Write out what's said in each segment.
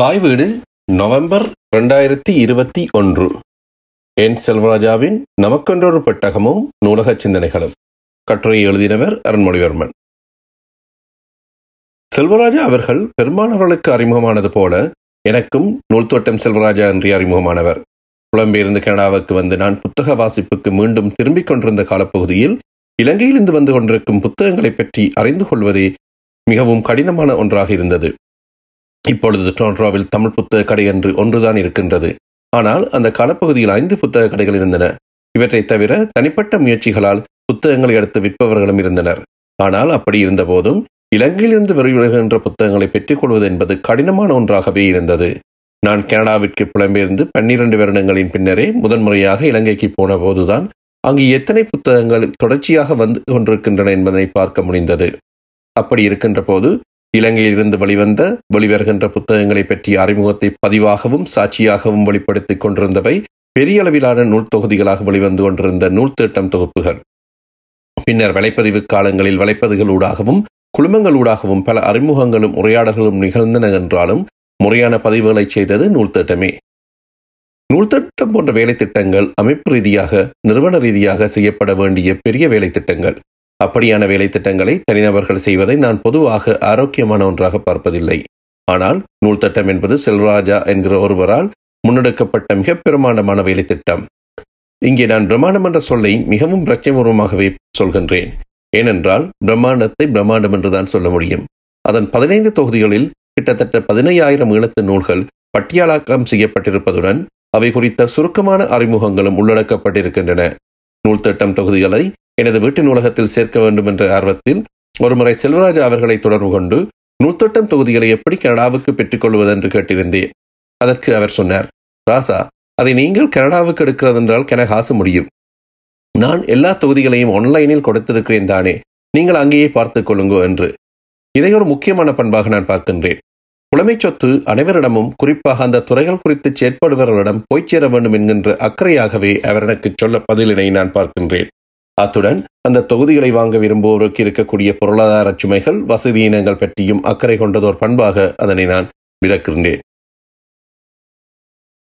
தாய் வீடு நவம்பர் இரண்டாயிரத்தி இருபத்தி ஒன்று. என் செல்வராஜாவின் நமக்கொன்றொரு பெட்டகமும் நூலக சிந்தனைகளும். கட்டுரை எழுதினவர் அருண்மொழிவர்மன். செல்வராஜா அவர்கள் பெரும்பாலானவர்களுக்கு அறிமுகமானது போல எனக்கும் நூல்தோட்டம் செல்வராஜா என்று அறிமுகமானவர். புலம்பெயர்ந்து கனடாவுக்கு வந்து நான் புத்தக வாசிப்புக்கு மீண்டும் திரும்பிக் கொண்டிருந்த காலப்பகுதியில் இலங்கையிலிருந்து வந்து கொண்டிருக்கும் புத்தகங்களை பற்றி அறிந்து கொள்வதே மிகவும் கடினமான ஒன்றாக இருந்தது. இப்பொழுது டொரண்டோவில் தமிழ் புத்தக கடை என்று ஒன்றுதான் இருக்கின்றது. ஆனால் அந்த காலப்பகுதியில் ஐந்து புத்தக கடைகள் இருந்தன. இவற்றை தவிர தனிப்பட்ட முயற்சிகளால் புத்தகங்களை எடுத்து விற்பவர்களும் இருந்தனர். ஆனால் அப்படி இருந்தபோதும் இலங்கையிலிருந்து வெளிவருகின்ற புத்தகங்களை பெற்றுக்கொள்வது என்பது கடினமான ஒன்றாகவே இருந்தது. நான் கனடாவிற்கு புலம்பெயர்ந்து பன்னிரண்டு வருடங்களின் பின்னரே முதன்முறையாக இலங்கைக்கு போன போதுதான் அங்கு எத்தனை புத்தகங்கள் தொடர்ச்சியாக வந்து கொண்டிருக்கின்றன என்பதை பார்க்க முடிந்தது. அப்படி இருக்கின்ற போது இலங்கையிலிருந்து வெளிவந்த வெளிவருகின்ற புத்தகங்களை பற்றிய அறிமுகத்தை பதிவாகவும் சாட்சியாகவும் வெளிப்படுத்திக் கொண்டிருந்தவை பெரிய அளவிலான நூல் தொகுதிகளாக வெளிவந்து கொண்டிருந்த நூல் திட்டம் தொகுப்புகள். பின்னர் வலைப்பதிவு காலங்களில் வலைப்பதிகளூடாகவும் குழுமங்களூடாகவும் பல அறிமுகங்களும் உரையாடல்களும் நிகழ்ந்தன என்றாலும் முறையான பதிவுகளை செய்தது நூல் திட்டமே. நூல் திட்டம் போன்ற வேலை திட்டங்கள் அமைப்பு ரீதியாக நிறுவன ரீதியாக செய்யப்பட வேண்டிய பெரிய வேலை திட்டங்கள் அப்படியான வேலை திட்டங்களை தனிநபர்கள் செய்வதை நான் பொதுவாக ஆரோக்கியமான ஒன்றாக பார்ப்பதில்லை. ஆனால் நூல் திட்டம் என்பது செல்வராஜா என்கிற ஒருவரால் முன்னெடுக்கப்பட்ட மிக பிரமாண்டமான வேலை திட்டம் இங்கே நான் பிரம்மாண்டம் என்ற சொல்லை மிகவும் பிரச்சனைபூர்வமாகவே சொல்கின்றேன். ஏனென்றால் பிரம்மாண்டத்தை பிரம்மாண்டம் என்றுதான் சொல்ல முடியும். அதன் பதினைந்து தொகுதிகளில் கிட்டத்தட்ட பதினையாயிரம் ஈழத்து நூல்கள் பட்டியலாக்கம் செய்யப்பட்டிருப்பதுடன் அவை குறித்த சுருக்கமான அறிமுகங்களும் உள்ளடக்கப்பட்டிருக்கின்றன. நூல் திட்டம் தொகுதிகளை எனது வீட்டின் உலகத்தில் சேர்க்க வேண்டும் என்ற ஆர்வத்தில் ஒருமுறை செல்வராஜா அவர்களை தொடர்பு கொண்டு நூத்தொட்டம் தொகுதிகளை எப்படி கனடாவுக்கு பெற்றுக்கொள்வது என்று கேட்டிருந்தேன். அதற்கு அவர் சொன்னார் ராசா அதை நீங்கள் கனடாவுக்கு எடுக்கிறதென்றால் கென காசு முடியும். நான் எல்லா தொகுதிகளையும் ஆன்லைனில் கொடுத்திருக்கிறேன் தானே நீங்கள் அங்கேயே பார்த்துக் கொள்ளுங்கோ என்று. இதை ஒரு முக்கியமான பண்பாக நான் பார்க்கின்றேன். புலமை சொத்து அனைவரிடமும் குறிப்பாக அந்த துறைகள் குறித்து செயற்படுபவர்களிடம் போய்ச் சேர வேண்டும் என்கின்ற அக்கறையாகவே அவர் எனக்கு சொல்ல பதிலினை நான் பார்க்கின்றேன். அத்துடன் அந்த தொகுதிகளை வாங்க விரும்புவோருக்கு இருக்கக்கூடிய பொருளாதார சுமைகள் வசதியினங்கள் பற்றியும் அக்கறை கொண்டதோர் பண்பாக அதனை நான் விதக்கின்றேன்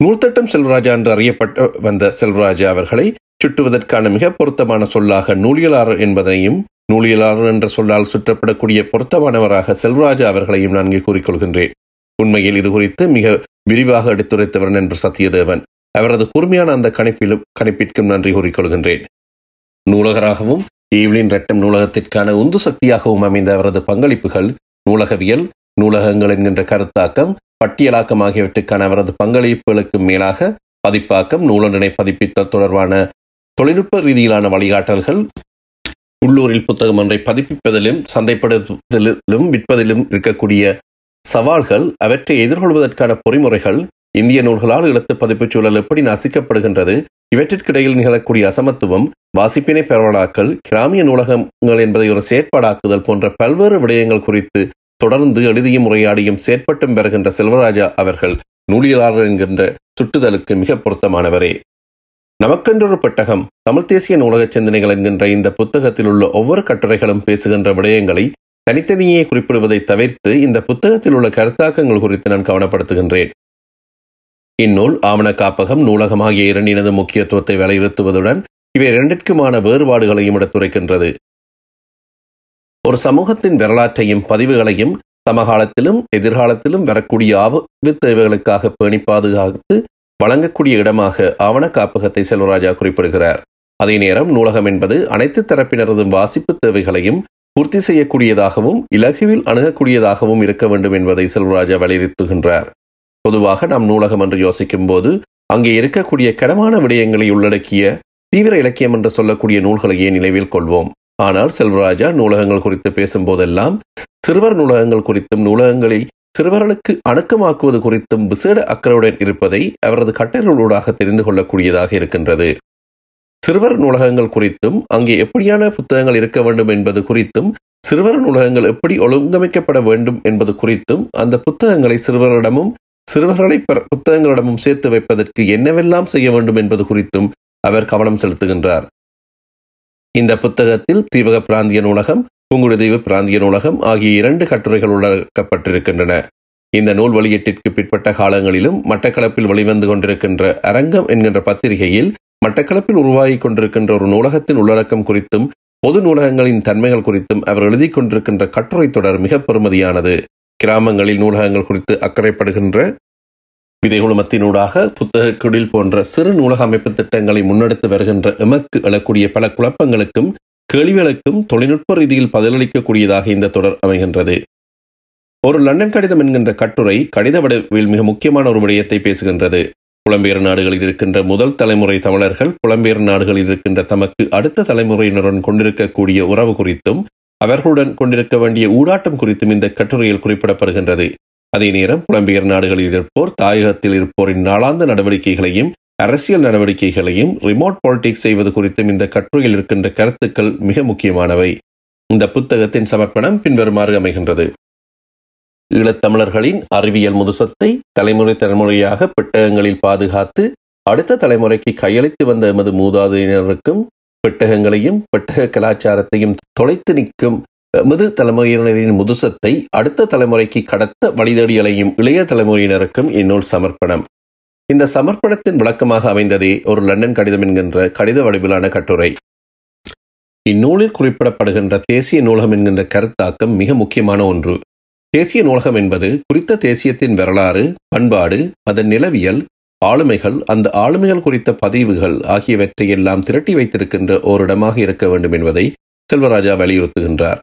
நூல்தட்டம் செல்வராஜா என்று அறியப்பட்ட வந்த செல்வராஜா அவர்களை சுட்டுவதற்கான மிக பொருத்தமான சொல்லாக நூலியலாளர் என்பதையும் நூலியலாளர் என்ற சொல்லால் சுற்றப்படக்கூடிய பொருத்தமானவராக செல்வராஜா அவர்களையும் நான் இங்கே கூறிக்கொள்கின்றேன். உண்மையில் இது குறித்து மிக விரிவாக எடுத்துரைத்தவர் என்று சத்தியதேவன் அவரது கூர்மையான அந்த கணிப்பிலும் கணிப்பிற்கும் நன்றி கூறிக்கொள்கின்றேன். நூலகராகவும் ஈவ்லின் ரெட்டம் நூலகத்திற்கான உந்து சக்தியாகவும் அமைந்த அவரது பங்களிப்புகள் நூலகவியல் நூலகங்கள் என்கின்ற கருத்தாக்கம் பட்டியலாக்கம் ஆகியவற்றுக்கான அவரது பங்களிப்புகளுக்கு மேலாக பதிப்பாக்கம் நூலொன்றினை பதிப்பித்தல் தொடர்பான தொழில்நுட்ப ரீதியிலான வழிகாட்டல்கள் உள்ளூரில் புத்தகம் ஒன்றை பதிப்பிப்பதிலும் சந்தைப்படுத்துதலிலும் விற்பதிலும் இருக்கக்கூடிய சவால்கள் அவற்றை எதிர்கொள்வதற்கான பொறிமுறைகள் இந்திய நூல்களால் எழுத்து பதிப்புச் சூழல் எப்படி நசிக்கப்படுகின்றது இவற்றிற்கிடையில் நிகழக்கூடிய அசமத்துவம் வாசிப்பினை பரவலாக்கல் கிராமிய நூலகங்கள் என்பதை ஒரு செயற்பாடாக்குதல் போன்ற பல்வேறு விடயங்கள் குறித்து தொடர்ந்து எழுதியும் உரையாடியும் செயற்பட்டும் வருகின்ற செல்வராஜா அவர்கள் நூலியலாளர் என்கின்ற சுட்டுதலுக்கு மிக பொருத்தமானவரே. நமக்கென்றொரு பெட்டகம் தமிழ் தேசிய நூலக சிந்தனைகள் என்கின்ற இந்த புத்தகத்தில் உள்ள ஒவ்வொரு கட்டுரைகளும் பேசுகின்ற விடயங்களை தனித்தனியே குறிப்பிடுவதை தவிர்த்து இந்த புத்தகத்தில் உள்ள கருத்தாக்கங்கள் குறித்து நான் கவனப்படுத்துகின்றேன். இந்நூல் ஆவண காப்பகம் நூலகம் ஆகிய இரண்டினது முக்கியத்துவத்தை வலியுறுத்துவதுடன் இவை இரண்டிற்குமான வேறுபாடுகளையும் எடுத்துரைக்கின்றது ஒரு சமூகத்தின் வரலாற்றையும் பதிவுகளையும் சமகாலத்திலும் எதிர்காலத்திலும் வரக்கூடிய ஆபத்து தேவைகளுக்காக பேணி பாதுகாத்து வழங்கக்கூடிய இடமாக ஆவண காப்பகத்தை செல்வராஜா குறிப்பிடுகிறார். அதே நேரம் நூலகம் என்பது அனைத்து தரப்பினரதும் வாசிப்பு தேவைகளையும் பூர்த்தி செய்யக்கூடியதாகவும் இலகுவில் அணுகக்கூடியதாகவும் இருக்க வேண்டும் என்பதை செல்வராஜா வலியுறுத்துகின்றார். பொதுவாக நாம் நூலகம் என்று யோசிக்கும் போது அங்கே இருக்கக்கூடிய கடமான விடயங்களை உள்ளடக்கிய தீவிர இலக்கியம் என்று சொல்லக்கூடிய நூல்களையே நினைவில் கொள்வோம்? ஆனால் செல்வராஜா நூலகங்கள் குறித்து பேசும்போதெல்லாம் சிறுவர் நூலகங்கள் குறித்தும் நூலகங்களை சிறுவர்களுக்கு அணுக்கமாக்குவது குறித்தும் விசேட அக்கறையுடன் இருப்பதை அவரது கட்டளைகளூடாக தெரிந்து கொள்ளக்கூடியதாக இருக்கின்றது. சிறுவர் நூலகங்கள் குறித்தும் அங்கே எப்படியான புத்தகங்கள் இருக்க வேண்டும் என்பது குறித்தும் சிறுவர் நூலகங்கள் எப்படி ஒழுங்கமைக்கப்பட வேண்டும் என்பது குறித்தும் அந்த புத்தகங்களை சிறுவர்களிடமும் சிறுவர்களை புத்தகங்களிடமும் சேர்த்து வைப்பதற்கு என்னவெல்லாம் செய்ய வேண்டும் என்பது குறித்தும் அவர் கவனம் செலுத்துகின்றார். இந்த புத்தகத்தில் தீவக பிராந்திய நூலகம் புங்குடுதீவு பிராந்திய நூலகம் ஆகிய இரண்டு கட்டுரைகள் உள்ளடக்கப்பட்டிருக்கின்றன. இந்த நூல் வெளியீட்டிற்கு பிற்பட்ட காலங்களிலும் மட்டக்களப்பில் வெளிவந்து கொண்டிருக்கின்ற அரங்கம் என்கின்ற பத்திரிகையில் மட்டக்களப்பில் உருவாகி கொண்டிருக்கின்ற ஒரு நூலகத்தின் உள்ளடக்கம் குறித்தும் பொது நூலகங்களின் தன்மைகள் குறித்தும் அவர் எழுதி கொண்டிருக்கின்ற கட்டுரை தொடர் மிக பெருமதியானது கிராமங்களில் நூலகங்கள் குறித்து அக்கறைப்படுகின்ற விதைகுழுமத்தினூடாக புத்தக குடில் போன்ற சிறு நூலக அமைப்பு திட்டங்களை முன்னெடுத்து வருகின்ற எமக்கு எழக்கூடிய பல குழப்பங்களுக்கும் கேள்விகளுக்கும் தொழில்நுட்ப ரீதியில் பதிலளிக்கக்கூடியதாக இந்த தொடர் அமைகின்றது. ஒரு லண்டன் கடிதம் என்கின்ற கட்டுரை கடித வடிவில் மிக முக்கியமான ஒரு விடயத்தை பேசுகின்றது. புலம்பெயர் நாடுகளில் இருக்கின்ற முதல் தலைமுறை தமிழர்கள் புலம்பெயர் நாடுகளில் இருக்கின்ற தமக்கு அடுத்த தலைமுறையினருடன் கொண்டிருக்கக்கூடிய உறவு குறித்தும் அவர்களுடன் கொண்டிருக்க வேண்டிய ஊடாட்டம் குறித்தும் இந்த கட்டுரையில் குறிப்பிடப்படுகின்றது. அதே நேரம் புலம்பெயர் நாடுகளில் இருப்போர் தாயகத்தில் இருப்போரின் நாளாந்த நடவடிக்கைகளையும் அரசியல் நடவடிக்கைகளையும் ரிமோட் பாலிடிக்ஸ் செய்வது குறித்தும் இந்த கட்டுரையில் இருக்கின்ற கருத்துக்கள் மிக முக்கியமானவை. இந்த புத்தகத்தின் சமர்ப்பணம் பின்வருமாறு அமைகின்றது. ஈழத்தமிழர்களின் அறிவியல் முதுசத்தை தலைமுறை தலைமுறையாக பெட்டகங்களில் பாதுகாத்து அடுத்த தலைமுறைக்கு கையளித்து வந்த எமது மூதாதையினருக்கும் பெட்டகங்களையும் பெட்டக கலாச்சாரத்தையும் தொலைத்து நிற்கும் எமது தலைமுறையினரின் முதுசத்தை அடுத்த தலைமுறைக்கு கடத்த வழிதடியலையும் இளைய தலைமுறையினருக்கும் இந்நூல் சமர்ப்பணம். இந்த சமர்ப்பணத்தின் விளக்கமாக அமைந்ததே ஒரு லண்டன் கடிதம் என்கின்ற கடித வடிவிலான கட்டுரை. இந்நூலில் குறிப்பிடப்படுகின்ற தேசிய நூலகம் என்கின்ற கருத்தாக்கம் மிக முக்கியமான ஒன்று. தேசிய நூலகம் என்பது குறித்த தேசியத்தின் வரலாறு பண்பாடு அதன் நிலவியல் ஆளுமைகள் அந்த ஆளுமைகள் குறித்த பதிவுகள் ஆகியவற்றை எல்லாம் திரட்டி வைத்திருக்கின்ற ஓரிடமாக இருக்க வேண்டும் என்பதை செல்வராஜா வலியுறுத்துகின்றார்.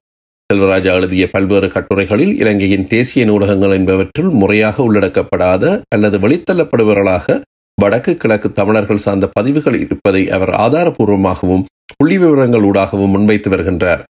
செல்வராஜா எழுதிய பல்வேறு கட்டுரைகளில் இலங்கையின் தேசிய நூலகங்கள் என்பவற்றுள் முறையாக உள்ளடக்கப்படாத அல்லது வெளித்தள்ளப்படுபவர்களாக வடக்கு கிழக்கு தமிழர்கள் சார்ந்த பதிவுகள் இருப்பதை அவர் ஆதாரபூர்வமாகவும் புள்ளி விவரங்கள் ஊடாகவும் முன்வைத்து வருகின்றார்.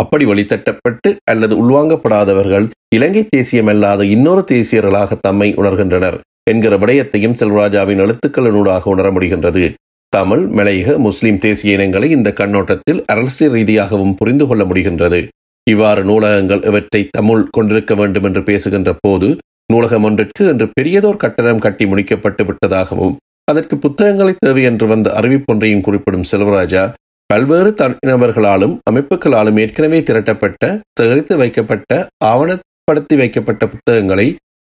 அப்படி வழித்தட்டப்பட்டு அல்லது உள்வாங்கப்படாதவர்கள் இலங்கை தேசியமல்லாத இன்னொரு தேசியர்களாக தம்மை உணர்கின்றனர். என்கிற விடயத்தையும் செல்வராஜாவின் எழுத்துக்களினூடாக உணர முடிகின்றது. தமிழ் மலையக முஸ்லிம் தேசிய இனங்களை இந்த கண்ணோட்டத்தில் அரசியல் ரீதியாகவும் புரிந்து கொள்ள முடிகின்றது. இவ்வாறு நூலகங்கள் இவற்றை தமிழ் கொண்டிருக்க வேண்டும் என்று பேசுகின்ற போது நூலகம் ஒன்றிற்கு என்று பெரியதோர் கட்டணம் கட்டி முடிக்கப்பட்டு விட்டதாகவும் அதற்கு புத்தகங்களை தேவை என்று வந்த அறிவிப்பொன்றையும் குறிப்பிடும் செல்வராஜா பல்வேறு தனிநபர்களாலும் அமைப்புகளாலும் ஏற்கனவே திரட்டப்பட்ட சேகரித்து வைக்கப்பட்ட ஆவணப்படுத்தி வைக்கப்பட்ட புத்தகங்களை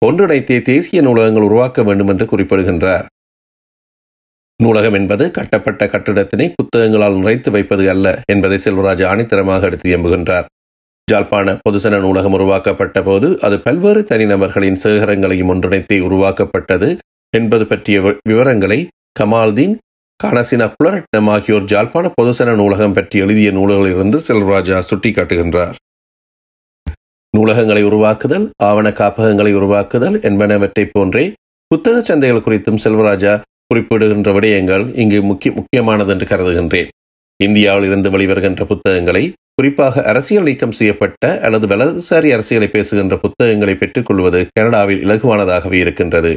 ஒன்றிணைத்தே தேசிய நூலகங்கள் உருவாக்க வேண்டும் என்று குறிப்பிடுகின்றார். நூலகம் என்பது கட்டப்பட்ட கட்டிடத்தினை புத்தகங்களால் நிறைத்து வைப்பது அல்ல என்பதை செல்வராஜ் ஆணித்தரமாக எடுத்து எம்புகின்றார். ஜாழ்ப்பாண பொதுசன நூலகம் உருவாக்கப்பட்ட போது அது பல்வேறு தனிநபர்களின் சேகரங்களையும் ஒன்றிணைத்தே உருவாக்கப்பட்டது என்பது பற்றிய விவரங்களை கமால்தீன் கானசினா புலரட்னம் ஆகியோர் ஜாழ்ப்பாண பொதுசன நூலகம் பற்றி எழுதிய நூல்களிலிருந்து செல்வராஜா சுட்டிக்காட்டுகின்றார். நூலகங்களை உருவாக்குதல் ஆவண காப்பகங்களை உருவாக்குதல் என்பனவற்றை போன்றே புத்தக சந்தைகள் குறித்தும் செல்வராஜா குறிப்பிடுகின்ற விடயங்கள் இங்கு முக்கிய முக்கியமானது என்று கருதுகின்றேன். இந்தியாவில் இருந்து வெளிவருகின்ற புத்தகங்களை குறிப்பாக அரசியல் நீக்கம் செய்யப்பட்ட அல்லது வலதுசாரி அரசியலை பேசுகின்ற புத்தகங்களை பெற்றுக்கொள்வது கனடாவில் இலகுவானதாகவே இருக்கின்றது.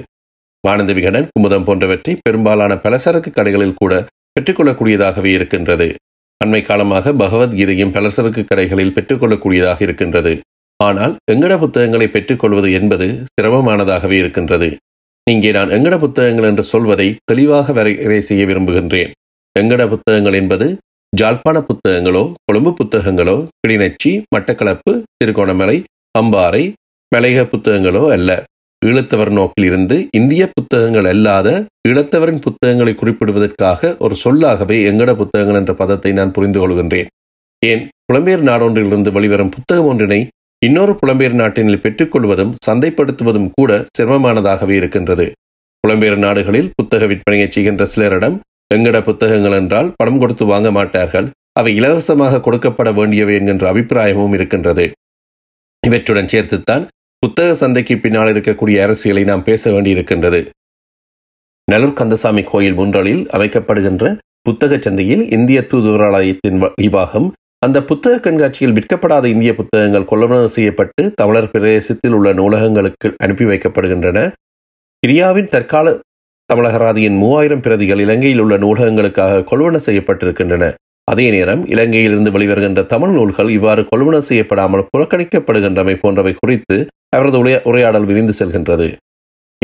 வானந்த விகடன் குமுதம் போன்றவற்றை பெரும்பாலான பலசரக்கு கடைகளில் கூட பெற்றுக்கொள்ளக்கூடியதாகவே இருக்கின்றது. அண்மை காலமாக பகவத்கீதையும் பலசரக்கு கடைகளில் பெற்றுக்கொள்ளக்கூடியதாக இருக்கின்றது. ஆனால் எங்கட புத்தகங்களை பெற்றுக்கொள்வது என்பது சிரமமானதாகவே இருக்கின்றது. இங்கே நான் எங்கட புத்தகங்கள் என்று சொல்வதை தெளிவாக வரையறை செய்ய விரும்புகின்றேன். எங்கட புத்தகங்கள் என்பது ஜாழ்ப்பாண புத்தகங்களோ கொழும்பு புத்தகங்களோ கிளிநொச்சி மட்டக்களப்பு திருகோணமலை அம்பாறை மலையக புத்தகங்களோ அல்ல. ஈழத்தவர் நோக்கில் இருந்து இந்திய புத்தகங்கள் அல்லாத ஈழத்தவரின் புத்தகங்களை குறிப்பிடுவதற்காக ஒரு சொல்லாகவே எங்கட புத்தகங்கள் என்ற பதத்தை நான் புரிந்து கொள்கின்றேன் ஏன் புலம்பெயர் நாடொன்றிலிருந்து வெளிவரும் புத்தகம் ஒன்றினை இன்னொரு புலம்பெயர் நாட்டினில் பெற்றுக்கொள்வதும் சந்தைப்படுத்துவதும் கூட சிரமமானதாகவே இருக்கின்றது. புலம்பெயர் நாடுகளில் புத்தக விற்பனையை செய்கின்ற சிலரிடம் எங்கட புத்தகங்கள் என்றால் பணம் கொடுத்து வாங்க மாட்டார்கள் அவை இலவசமாக கொடுக்கப்பட வேண்டியவை என்கின்ற அபிப்பிராயமும் இருக்கின்றது. இவற்றுடன் சேர்த்துத்தான் புத்தக சந்தைக்கு பின்னால் இருக்கக்கூடிய அரசியலை நாம் பேச வேண்டியிருக்கின்றது. நலூர் கந்தசாமி கோயில் முன்றலில் அமைக்கப்படுகின்ற புத்தக சந்தையில் இந்திய தூதுவராலயத்தின் விவாகம் அந்த புத்தக கண்காட்சியில் விற்கப்படாத இந்திய புத்தகங்கள் கொள்வனவு செய்யப்பட்டு தமிழர் பிரதேசத்தில் உள்ள நூலகங்களுக்கு அனுப்பி வைக்கப்படுகின்றன. கிரியாவின் தற்கால தமிழகராதியின் மூவாயிரம் பிரதிகள் இலங்கையில் உள்ள நூலகங்களுக்காக கொள்வன செய்யப்பட்டிருக்கின்றன. அதே நேரம் இலங்கையிலிருந்து வெளிவருகின்ற தமிழ் நூல்கள் இவ்வாறு கொள்வன செய்யப்படாமல் புறக்கணிக்கப்படுகின்றமை போன்றவை குறித்து அவரது உரையாடல் விரிந்து செல்கின்றது.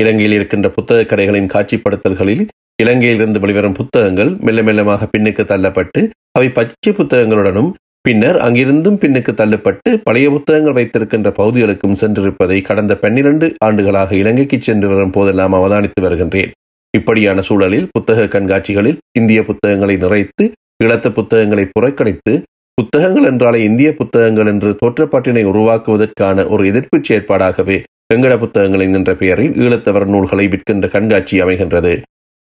இலங்கையில் இருக்கின்ற புத்தக கடைகளின் காட்சிப்படுத்தல்களில் இலங்கையிலிருந்து வெளிவரும் புத்தகங்கள் மெல்ல மெல்லமாக பின்னுக்கு தள்ளப்பட்டு அவை பச்சை புத்தகங்களுடனும் பின்னர் அங்கிருந்தும் பின்னுக்கு தள்ளப்பட்டு பழைய புத்தகங்கள் வைத்திருக்கின்ற பகுதிகளுக்கும் சென்றிருப்பதை கடந்த பன்னிரண்டு ஆண்டுகளாக இலங்கைக்கு சென்று வரும் போதெல்லாம் அவதானித்து வருகின்றேன். இப்படியான சூழலில் புத்தக கண்காட்சிகளில் இந்திய புத்தகங்களை நிறைத்து இழத்த புத்தகங்களை புறக்கணித்து புத்தகங்கள் என்றாலே இந்திய புத்தகங்கள் என்று தோற்றப்பாட்டினை உருவாக்குவதற்கான ஒரு எதிர்ப்பு செயற்பாடாகவே வெங்கட புத்தகங்களின் என்ற பெயரில் ஈழத்தவர் நூல்களை விற்கின்ற கண்காட்சி அமைகின்றது.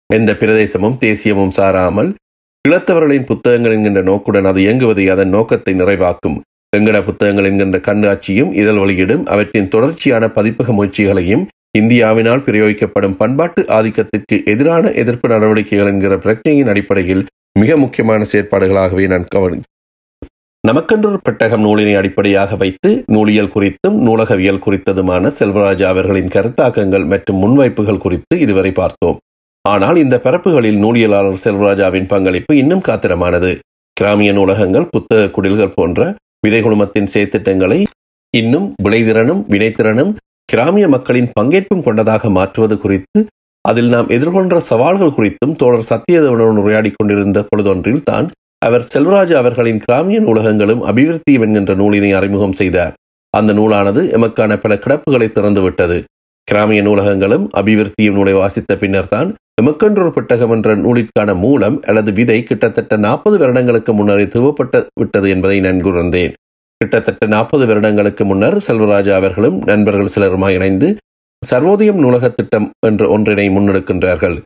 எந்த பிரதேசமும் தேசியமும் சாராமல் இளத்தவர்களின் புத்தகங்கள் என்கின்ற நோக்குடன் அது இயங்குவதை அதன் நோக்கத்தை நிறைவாக்கும். வெங்கட புத்தகங்கள் என்கின்ற கண்காட்சியும் இதழ் வெளியிடும் அவற்றின் தொடர்ச்சியான பதிப்பக முயற்சிகளையும் இந்தியாவினால் பிரயோகிக்கப்படும் பண்பாட்டு ஆதிக்கத்திற்கு எதிரான எதிர்ப்பு நடவடிக்கைகள் என்கிற பிரச்சனையின் அடிப்படையில் மிக முக்கியமான செயற்பாடுகளாகவே நான் கவனி நமக்கென்றொரு பெட்டகம் நூலினை அடிப்படையாக வைத்து நூலியல் குறித்தும் நூலகவியல் குறித்ததுமான செல்வராஜா அவர்களின் கருத்தாக்கங்கள் மற்றும் முன்வைப்புகள் குறித்து இதுவரை பார்த்தோம். ஆனால் இந்த பரப்புகளில் நூலியலாளர் செல்வராஜாவின் பங்களிப்பு இன்னும் காத்திரமானது. கிராமிய நூலகங்கள் புத்தக குடில்கள் போன்ற விதை குழுமத்தின் செயற்திட்டங்களை இன்னும் விளைதிறனும் வினைத்திறனும் கிராமிய மக்களின் பங்கேற்பும் கொண்டதாக மாற்றுவது குறித்து அதில் நாம் எதிர்கொண்ட சவால்கள் குறித்தும் தோழர் சத்தியதேவனுடன் உரையாடி கொண்டிருந்த பொழுதொன்றில் தான் அவர் செல்வராஜா அவர்களின் கிராமிய நூலகங்களும் அபிவிருத்தியும் என்கின்ற நூலினை அறிமுகம் செய்தார். அந்த நூலானது எமக்கான பல கிடப்புகளை திறந்துவிட்டது. கிராமிய நூலகங்களும் அபிவிருத்தியும் நூலை வாசித்த பின்னர் தான் எமக்கென்றொரு பெட்டகம் என்ற நூலிற்கான மூலம் அல்லது விதை கிட்டத்தட்ட நாற்பது வருடங்களுக்கு முன்னரே துவப்பட்டு விட்டது என்பதை நன்குணர்ந்தேன் கிட்டத்தட்ட நாற்பது வருடங்களுக்கு முன்னர் செல்வராஜா அவர்களும் நண்பர்கள் சிலருமாய் இணைந்து சர்வோதயம் நூலக திட்டம் என்ற ஒன்றினை முன்னெடுக்கின்றார்கள்.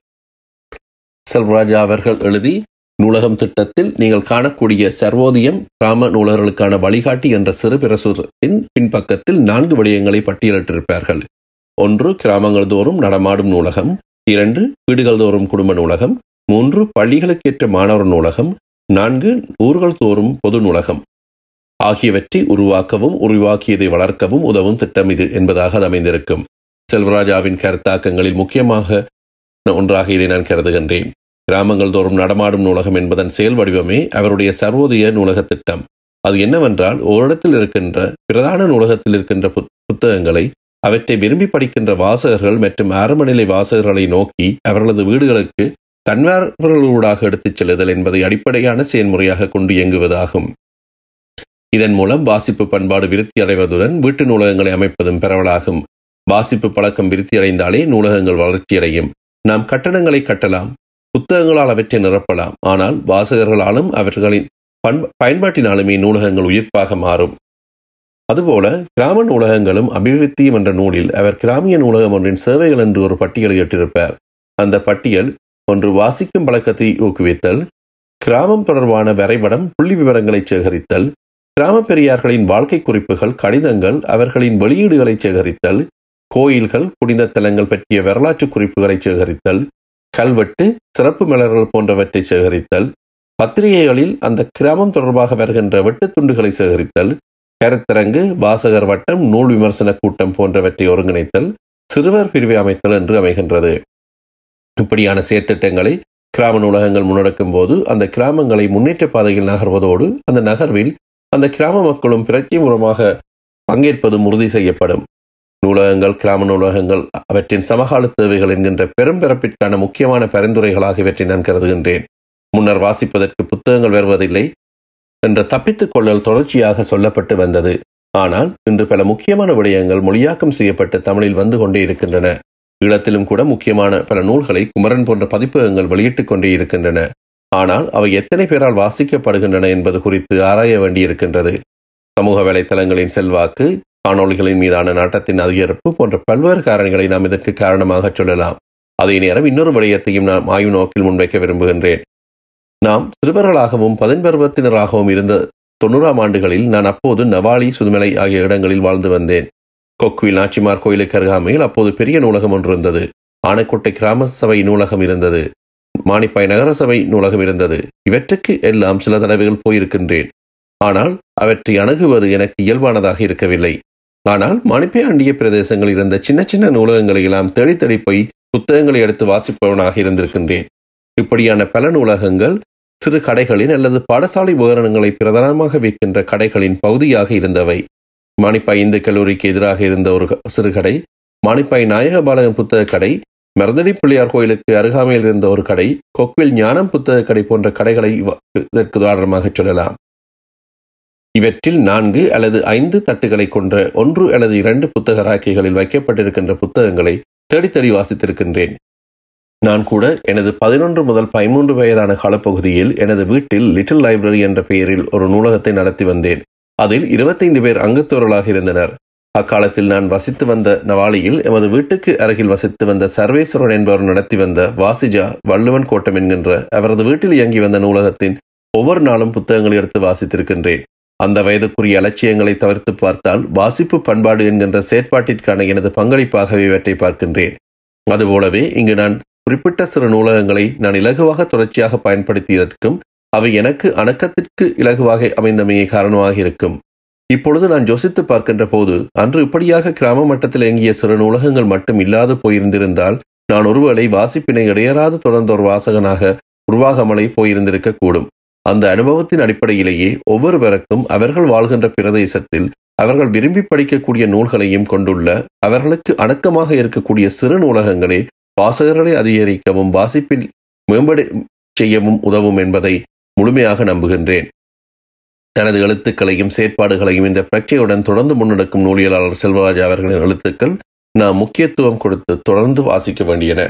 செல்வராஜா அவர்கள் எழுதி நூலகம் திட்டத்தில் நீங்கள் காணக்கூடிய சர்வோதயம் கிராம நூலகர்களுக்கான வழிகாட்டி என்ற சிறு பிரசுரத்தின் பின்பக்கத்தில் நான்கு விடயங்களை பட்டியலிட்டிருப்பார்கள். ஒன்று கிராமங்கள் தோறும் நடமாடும் நூலகம் இரண்டு வீடுகள் தோறும் குடும்ப நூலகம். மூன்று பள்ளிகளுக்கேற்ற மாணவர் நூலகம். நான்கு ஊர்கள் தோறும் பொது நூலகம். ஆகியவற்றை உருவாக்கவும் உருவாக்கியதை வளர்க்கவும் உதவும் திட்டம் இது என்பதாக அது அமைந்திருக்கும். செல்வராஜாவின் கருத்தாக்கங்களில் முக்கியமாக ஒன்றாக இதை நான் கருதுகின்றேன். கிராமங்கள் தோறும் நடமாடும் நூலகம் என்பதன் செயல் வடிவமே அவருடைய சர்வோதய நூலக திட்டம். அது என்னவென்றால் ஓரிடத்தில் இருக்கின்ற பிரதான நூலகத்தில் இருக்கின்ற புத்தகங்களை அவற்றை விரும்பி படிக்கின்ற வாசகர்கள் மற்றும் ஆரம்பநிலை வாசகர்களை நோக்கி அவர்களது வீடுகளுக்கு தன்வார்களூடாக எடுத்துச் செல்லுதல் என்பதை அடிப்படையான செயல்முறையாக கொண்டு இயங்குவதாகும். இதன் மூலம் வாசிப்பு பண்பாடு விருத்தி அடைவதுடன் வீட்டு நூலகங்களை அமைப்பதும் பரவலாகும். வாசிப்பு பழக்கம் விருத்தி அடைந்தாலே நூலகங்கள் வளர்ச்சியடையும் நாம் கட்டணங்களை கட்டலாம் புத்தகங்களால் அவற்றை நிரப்பலாம் ஆனால் வாசகர்களாலும் அவர்களின் பண்ப பயன்பாட்டினாலுமே நூலகங்கள் உயிர்ப்பாக மாறும். அதுபோல கிராம நூலகங்களும் அபிவிருத்தியும் என்ற நூலில் அவர் கிராமிய நூலகம் ஒன்றின் சேவைகள் என்று ஒரு பட்டியலை இட்டிருப்பார் அந்த பட்டியல் ஒன்று வாசிக்கும் பழக்கத்தை ஊக்குவித்தல் கிராமம் தொடர்பான வரைபடம் புள்ளி விவரங்களை சேகரித்தல் கிராம பெரியார்களின் வாழ்க்கை குறிப்புகள் கடிதங்கள் அவர்களின் வெளியீடுகளை சேகரித்தல் கோயில்கள் புனித தலங்கள் பற்றிய வரலாற்று குறிப்புகளை சேகரித்தல் கல்வெட்டு சிறப்பு மலர்கள் போன்றவற்றை சேகரித்தல் பத்திரிகைகளில் அந்த கிராமம் தொடர்பாக வருகின்ற வெட்டுத் துண்டுகளை சேகரித்தல் கருத்தரங்கு வாசகர் வட்டம் நூல் விமர்சன கூட்டம் போன்றவற்றை ஒருங்கிணைத்தல் சிறுவர் பிரிவை அமைத்தல் என்று அமைகின்றது. இப்படியான செயற்திட்டங்களை கிராம நூலகங்கள் முன்னெடுக்கும் போது அந்த கிராமங்களை முன்னேற்ற பாதையில் நகர்வதோடு அந்த நகர்வில் அந்த கிராம மக்களும் பிரத்யேகமாக பங்கேற்பதும் உறுதி செய்யப்படும். நூலகங்கள் கிராம நூலகங்கள் அவற்றின் சமகால தேவைகள் என்கின்ற பெரும்பிறப்பிற்கான முக்கியமான பரிந்துரைகளாக இவற்றை நான் கருதுகின்றேன். முன்னர் வாசிப்பதற்கு புத்தகங்கள் வருவதில்லை என்ற தப்பித்துக்கொள்ளல் தொடர்ச்சியாக சொல்லப்பட்டு வந்தது. ஆனால் இன்று பல முக்கியமான விடயங்கள் மொழியாக்கம் செய்யப்பட்டு தமிழில் வந்து கொண்டே இருக்கின்றன. ஈழத்திலும் கூட முக்கியமான பல நூல்களை குமரன் போன்ற பதிப்பகங்கள் வெளியிட்டுக் கொண்டே இருக்கின்றன. ஆனால் அவை எத்தனை பேரால் வாசிக்கப்படுகின்றன என்பது குறித்து ஆராய வேண்டியிருக்கின்றது. சமூக வலைத்தளங்களின் செல்வாக்கு காணொளிகளின் மீதான நாட்டத்தின் அதிகரிப்பு போன்ற பல்வேறு காரணிகளை நாம் இதற்கு காரணமாக சொல்லலாம். அதே நேரம் இன்னொரு விடயத்தையும் நாம் ஆய்வு நோக்கில் முன்வைக்க விரும்புகின்றேன். நாம் சிறுவர்களாகவும் பதின்பருவத்தினராகவும் இருந்த தொண்ணூறாம் ஆண்டுகளில் நான் அப்போது நவாலி சுதுமலை ஆகிய இடங்களில் வாழ்ந்து வந்தேன். கொக்குவில் நாச்சிமார் கோயிலுக்கு அருகாமையில் அப்போது பெரிய நூலகம் ஒன்று இருந்தது. ஆனைக்கோட்டை கிராம சபை நூலகம் இருந்தது. மாணிப்பாய் நகரசபை நூலகம் இருந்தது. இவற்றுக்கு எல்லாம் சில தடவைகள் போயிருக்கின்றேன். ஆனால் அவற்றை அணுகுவது எனக்கு இயல்பானதாக இருக்கவில்லை. ஆனால் மானிப்பாய் அண்டிய பிரதேசங்களில் இருந்த சின்ன சின்ன நூலகங்களை எல்லாம் தேடி தேடி போய் புத்தகங்களை எடுத்து வாசிப்பவனாக இருந்திருக்கின்றேன். இப்படியான பல நூலகங்கள் சிறு கடைகளின் அல்லது பாடசாலை உபகரணங்களை பிரதானமாக விற்கின்ற கடைகளின் பகுதியாக இருந்தவை. மானிப்பாய் இந்து கல்லூரிக்கு எதிராக இருந்த ஒரு சிறு கடை மானிப்பாய் நாயகபாலகன் புத்தக கடை மருதடி பிள்ளையார் கோயிலுக்கு அருகாமையில் இருந்த ஒரு கடை கொக்வில் ஞானம் புத்தக கடை போன்ற கடைகளை இதற்கு உதாரணமாக சொல்லலாம். இவற்றில் நான்கு அல்லது ஐந்து தட்டுகளை கொண்ட ஒன்று அல்லது இரண்டு புத்தக ராக்கைகளில் வைக்கப்பட்டிருக்கின்ற புத்தகங்களை தேடி தேடி வாசித்திருக்கின்றேன். நான் கூட எனது பதினொன்று முதல் பதிமூன்று வயதான காலப்பகுதியில் எனது வீட்டில் லிட்டில் லைப்ரரி என்ற பெயரில் ஒரு நூலகத்தை நடத்தி வந்தேன். அதில் இருபத்தைந்து பேர் அங்கத்தோரலாக இருந்தனர். அக்காலத்தில் நான் வசித்து வந்த நவாலியில் எமது வீட்டுக்கு அருகில் வசித்து வந்த சர்வேஸ்வரன் என்பவர் நடத்தி வந்த வாசிஜா வள்ளுவன் கோட்டம் என்கின்ற அவரது வீட்டில் இயங்கி வந்த நூலகத்தின் ஒவ்வொரு நாளும் புத்தகங்களை எடுத்து வாசித்திருக்கின்றேன். அந்த வயதுக்குரிய அலட்சியங்களை தவிர்த்து பார்த்தால் வாசிப்பு பண்பாடு என்கின்ற செயற்பாட்டிற்கான எனது பங்களிப்பாகவே இவற்றை பார்க்கின்றேன். அதுபோலவே இங்கு நான் குறிப்பிட்ட சிறு நூலகங்களை நான் இலகுவாக தொடர்ச்சியாக பயன்படுத்தியதற்கும் அவை எனக்கு அணக்கத்திற்கு இலகுவாக அமைந்தமையே காரணமாக இருக்கும். இப்பொழுது நான் யோசித்து பார்க்கின்ற போது அன்று இப்படியாக கிராம மட்டத்தில் இயங்கிய சிறு நூலகங்கள் மட்டும் இல்லாது போயிருந்திருந்தால் நான் ஒருவேளை வாசிப்பினை இடையறாது தொடர்ந்த ஒரு வாசகனாக உருவாகமலை போயிருந்திருக்க கூடும் அந்த அனுபவத்தின் அடிப்படையிலேயே ஒவ்வொருவருக்கும் அவர்கள் வாழ்கின்ற பிரதேசத்தில் அவர்கள் விரும்பி படிக்கக்கூடிய நூல்களையும் கொண்டுள்ள அவர்களுக்கு அணக்கமாக இருக்கக்கூடிய சிறு நூலகங்களே வாசகர்களை அதிகரிக்கவும் வாசிப்பில் மேம்பட செய்யவும் உதவும் என்பதை முழுமையாக நம்புகின்றேன். தனது எழுத்துக்களையும் செயற்பாடுகளையும் இந்த பிரச்சனையுடன் தொடர்ந்து முன்னெடுக்கும் நூலியலாளர் செல்வராஜா அவர்களின் எழுத்துக்கள் நாம் முக்கியத்துவம் கொடுத்து தொடர்ந்து வாசிக்க வேண்டியன.